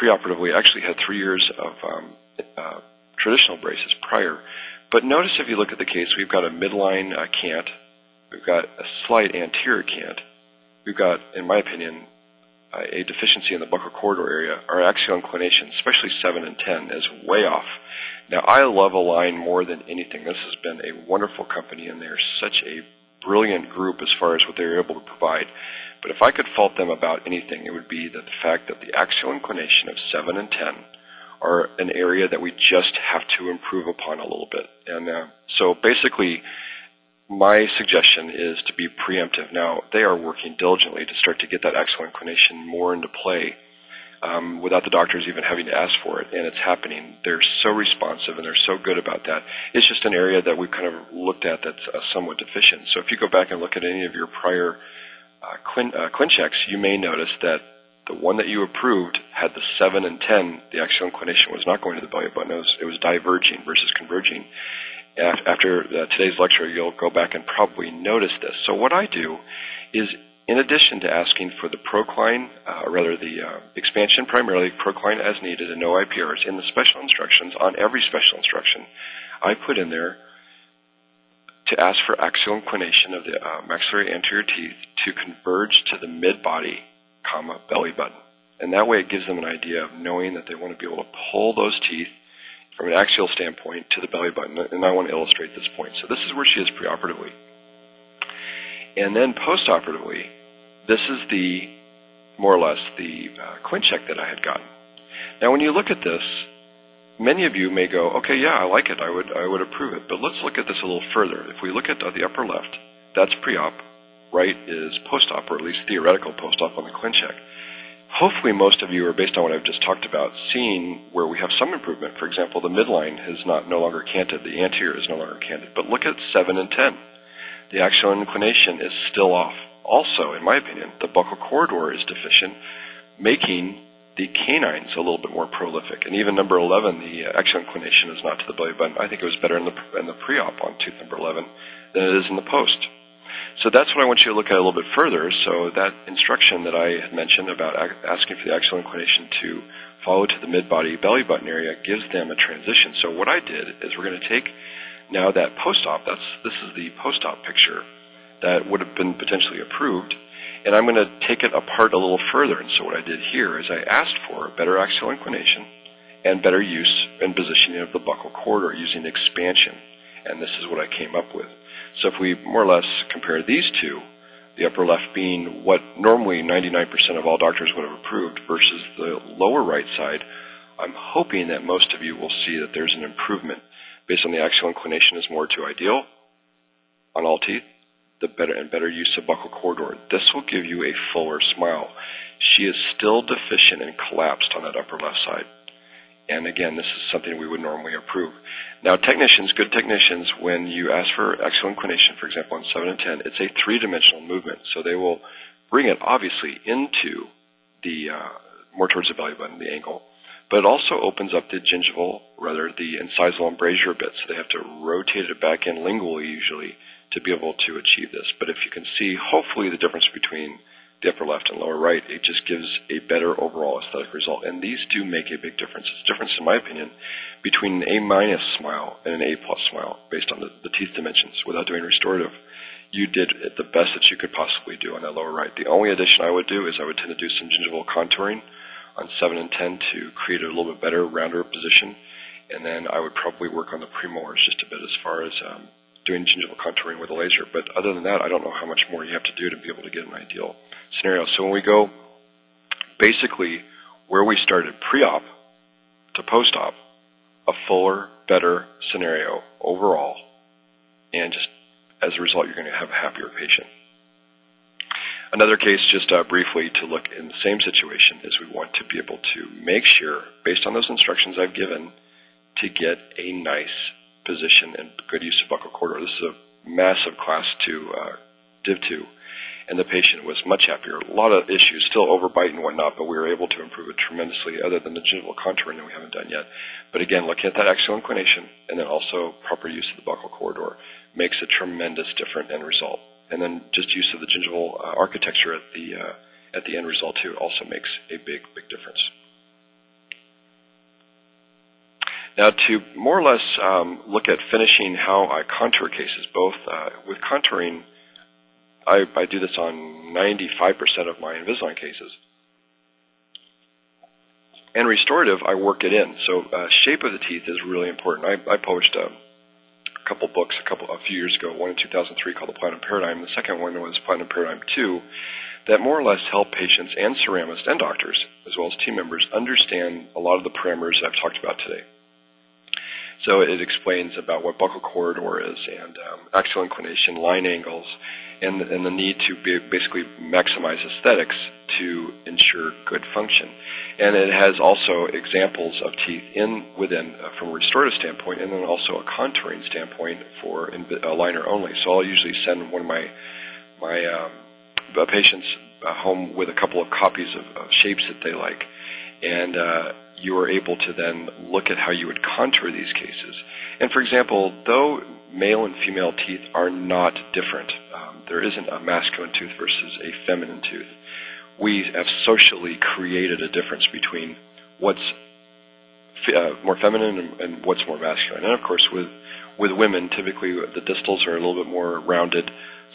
preoperatively actually had three years of um, uh, traditional braces prior. But notice if you look at the case, we've got a midline uh, cant, we've got a slight anterior cant, we've got, in my opinion, uh, a deficiency in the buccal corridor area. Our axial inclination, especially 7 and 10, is way off. Now, I love Align more than anything. This has been a wonderful company, and they're such a brilliant group as far as what they're able to provide. But if I could fault them about anything, it would be that the fact that the axial inclination of 7 and 10 are an area that we just have to improve upon a little bit. And uh, so basically, my suggestion is to be preemptive. Now, they are working diligently to start to get that axial inclination more into play um, without the doctors even having to ask for it, and it's happening. They're so responsive and they're so good about that. It's just an area that we've kind of looked at that's uh, somewhat deficient. So if you go back and look at any of your prior uh, uh, ClinChecks, you may notice that the one that you approved had the 7 and 10. The axial inclination was not going to the belly button. It was, it was diverging versus converging. After uh, today's lecture, you'll go back and probably notice this. So what I do is in addition to asking for the procline, uh, or rather the uh, expansion primarily, procline as needed and no IPRs in the special instructions, on every special instruction, I put in there to ask for axial inclination of the uh, maxillary anterior teeth to converge to the mid-body, comma, belly button. And that way it gives them an idea of knowing that they want to be able to pull those teeth from an axial standpoint to the belly button. And I want to illustrate this point. So this is where she is preoperatively. And then postoperatively, this is the, more or less, the uh, ClinCheck that I had gotten. Now when you look at this, many of you may go, okay, yeah, I like it. I would, I would approve it. But let's look at this a little further. If we look at the upper left, that's pre-op. Right is post-op, or at least theoretical post-op on the ClinCheck. Hopefully most of you are, based on what I've just talked about, seeing where we have some improvement. For example, the midline is not no longer canted. The anterior is no longer canted. But look at 7 and 10. The axial inclination is still off. Also, in my opinion, the buccal corridor is deficient, making the canines a little bit more prolific. And even number 11, the uh, axial inclination is not to the belly button. I think it was better in the, in the pre-op on tooth number 11 than it is in the post. So that's what I want you to look at a little bit further. So that instruction that I had mentioned about asking for the axial inclination to follow to the mid-body belly button area gives them a transition. So what I did is we're going to take now that post-op, that's, this is the post-op picture that would have been potentially approved, and I'm going to take it apart a little further. And so what I did here is I asked for better axial inclination and better use and positioning of the buccal corridor using expansion. And this is what I came up with. So if we more or less compare these two, the upper left being what normally 99% of all doctors would have approved versus the lower right side, I'm hoping that most of you will see that there's an improvement based on the axial inclination is more to ideal on all teeth, the better and better use of buccal corridor. This will give you a fuller smile. She is still deficient and collapsed on that upper left side. And again, this is something we would normally approve. Now, technicians, good technicians, when you ask for axial inclination, for example, on 7 and 10, it's a three-dimensional movement. So they will bring it, obviously, into the, uh, more towards the belly button, the angle. But it also opens up the gingival, rather the incisal embrasure a bit. So they have to rotate it back in lingually, usually, to be able to achieve this. But if you can see, hopefully, the difference between the upper left and lower right, it just gives a better overall aesthetic result. And these do make a big difference. It's a difference, in my opinion, between an A minus smile and an A plus smile based on the, the teeth dimensions without doing restorative. You did the best that you could possibly do on that lower right. The only addition I would do is I would tend to do some gingival contouring on 7 and 10 to create a little bit better, rounder position. And then I would probably work on the premolars just a bit as far as um, doing gingival contouring with a laser. But other than that, I don't know how much more you have to do to be able to get an ideal scenario. So when we go basically where we started pre-op to post-op, a fuller, better scenario overall, and just as a result, you're going to have a happier patient. Another case, just uh, briefly to look in the same situation, is we want to be able to make sure, based on those instructions I've given, to get a nice position and good use of buccal corridor. This is a massive class 2, uh, Div 2, and the patient was much happier. A lot of issues, still overbite and whatnot, but we were able to improve it tremendously, other than the gingival contouring that we haven't done yet. But again, looking at that axial inclination and then also proper use of the buccal corridor makes a tremendous different end result. And then just use of the gingival uh, architecture at the uh, at the end result too also makes a big big difference. Now, to more or less um, look at finishing how I contour cases, both uh, with contouring, I, I, do this on 95% of my Invisalign cases. And restorative, I work it in. So uh, shape of the teeth is really important. I, I published a, a, couple books a couple a few years ago. One in 2003 called The Platinum Paradigm. The second one was Platinum Paradigm 2, that more or less help patients and ceramists and doctors, as well as team members, understand a lot of the parameters that I've talked about today. So it explains about what buccal corridor is and um, axial inclination, line angles, and, and the need to basically maximize aesthetics to ensure good function. And it has also examples of teeth in within uh, from a restorative standpoint, and then also a contouring standpoint for aligner only. So I'll usually send one of my my um, uh, patients uh, home with a couple of copies of, of shapes that they like, and uh, you are able to then look at how you would contour these cases. And for example, though male and female teeth are not different, um, there isn't a masculine tooth versus a feminine tooth. We have socially created a difference between what's uh, more feminine and, and what's more masculine. And of course, with with women, typically the distals are a little bit more rounded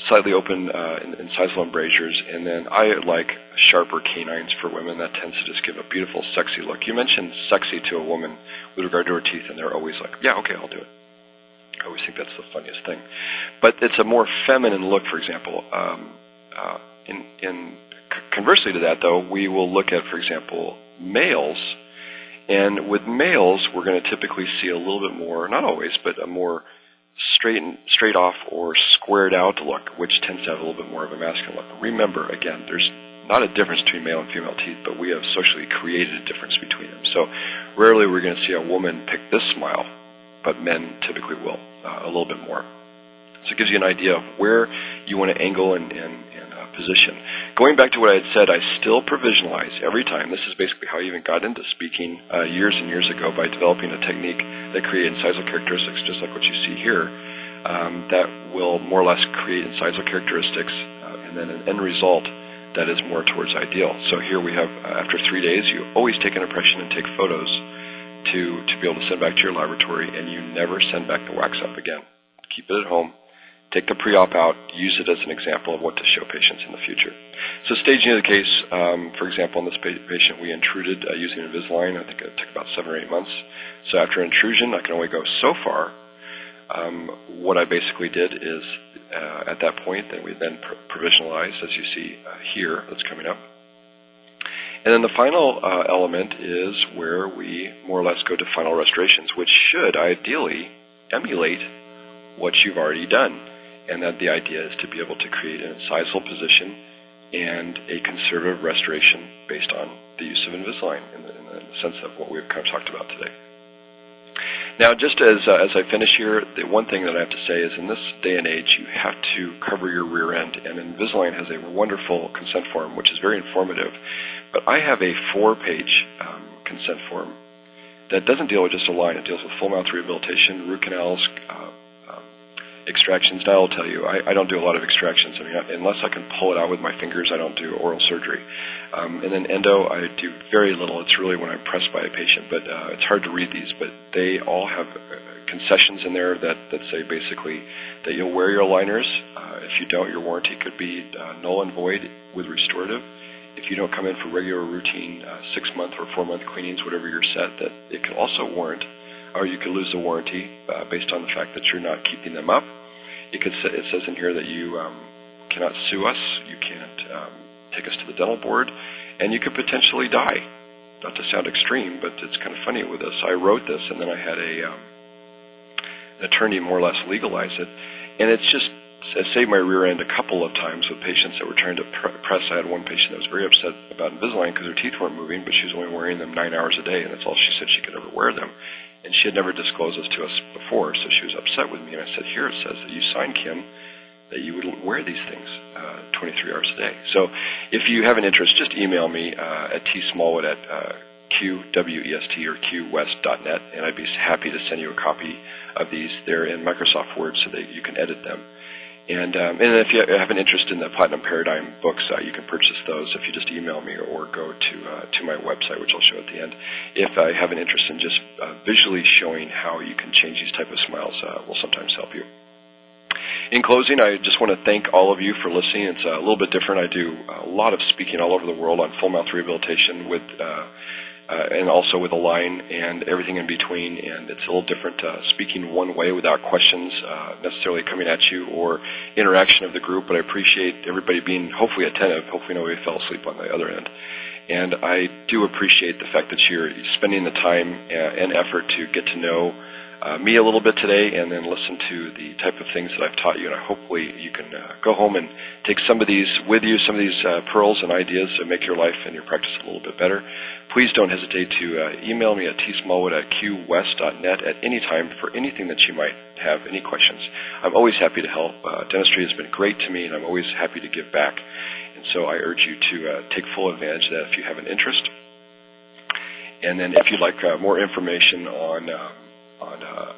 slightly open uh, incisal embrasures, and then I like sharper canines for women. That tends to just give a beautiful, sexy look. You mentioned sexy to a woman with regard to her teeth, and they're always like, "Yeah, okay, I'll do it." I always think that's the funniest thing. But it's a more feminine look, for example. Um, uh, in, in conversely to that, though, we will look at, for example, males. And with males, we're going to typically see a little bit more, not always, but a more straight straight off or squared out look, which tends to have a little bit more of a masculine look. Remember, again, there's not a difference between male and female teeth, but we have socially created a difference between them. So rarely we're going to see a woman pick this smile, but men typically will uh, a little bit more. So it gives you an idea of where you want to angle and, and, and uh, position. Going back to what I had said, I still provisionalize every time. This is basically how I even got into speaking uh, years and years ago by developing a technique that creates incisal characteristics, just like what you see here, um, that will more or less create incisal characteristics uh, and then an end result that is more towards ideal. So here we have, uh, after three days, you always take an impression and take photos to, to be able to send back to your laboratory, and you never send back the wax up again. Keep it at home take the pre-op out, use it as an example of what to show patients in the future. So staging of the case, um, for example, in this patient, we intruded uh, using Invisalign. I think it took about seven or eight months. So after intrusion, I can only go so far. Um, what I basically did is, uh, at that point, then we then pr- provisionalized, as you see uh, here, that's coming up. And then the final uh, element is where we more or less go to final restorations, which should ideally emulate what you've already done and that the idea is to be able to create an incisal position and a conservative restoration based on the use of Invisalign in the, in the sense of what we've kind of talked about today. Now, just as uh, as I finish here, the one thing that I have to say is, in this day and age, you have to cover your rear end, and Invisalign has a wonderful consent form, which is very informative. But I have a four-page um, consent form that doesn't deal with just Align; it deals with full mouth rehabilitation, root canals, uh, extractions. I'll tell you, I, I don't do a lot of extractions. I mean, unless I can pull it out with my fingers, I don't do oral surgery. Um, and then endo, I do very little. It's really when I'm pressed by a patient, but uh, it's hard to read these. But they all have uh, concessions in there that that say basically that you'll wear your aligners. Uh, if you don't, your warranty could be uh, null and void with restorative. If you don't come in for regular routine uh, six month or four month cleanings, whatever you're set, that it can also warrant or you could lose the warranty uh, based on the fact that you're not keeping them up. It, could it says in here that you um, cannot sue us, you can't um, take us to the dental board, and you could potentially die. Not to sound extreme, but it's kind of funny with this. I wrote this, and then I had a um, an attorney more or less legalize it, and it's just it saved my rear end a couple of times with patients that were trying to pr- press. I had one patient that was very upset about Invisalign because her teeth weren't moving, but she was only wearing them nine hours a day, and that's all she said she could ever wear them and she had never disclosed this to us before, so she was upset with me. And I said, "Here it says that you signed Kim that you would wear these things uh, 23 hours a day." So, if you have an interest, just email me uh, at tsmallwood at uh, qwest or qwest.net, and I'd be happy to send you a copy of these. They're in Microsoft Word, so that you can edit them. And um, and if you have an interest in the Platinum Paradigm books, uh, you can purchase those if you just email me or go to uh, to my website, which I'll show at the end, if I have an interest in just uh, visually showing how you can change these type of smiles, uh, will sometimes help you. In closing, I just want to thank all of you for listening. It's a little bit different. I do a lot of speaking all over the world on full mouth rehabilitation with uh, and also with Align and everything in between. And it's a little different uh, speaking one way without questions uh, necessarily coming at you or interaction of the group. But I appreciate everybody being hopefully attentive. Hopefully nobody fell asleep on the other end. And I do appreciate the fact that you're spending the time uh, and effort to get to know uh, me a little bit today and then listen to the type of things that I've taught you. And hopefully you can uh, go home and take some of these with you, some of these uh, pearls and ideas to make your life and your practice a little bit better. Please don't hesitate to uh, email me at tsmallwood at qwest.net at any time for anything that you might have, any questions. I'm always happy to help. Uh, dentistry has been great to me and I'm always happy to give back. And so I urge you to uh, take full advantage of that if you have an interest. And then if you'd like more information on um, on uh,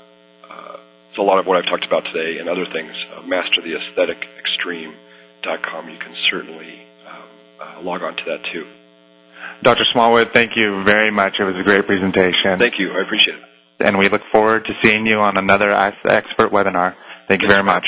uh, a lot of what I've talked about today and other things. Uh, MasterTheAestheticExtreme.com. You can certainly um, uh, log on to that too. Dr. Smallwood, thank you very much. It was a great presentation. Thank you. I appreciate it. And we look forward to seeing you on another Expert webinar. Thank you very much.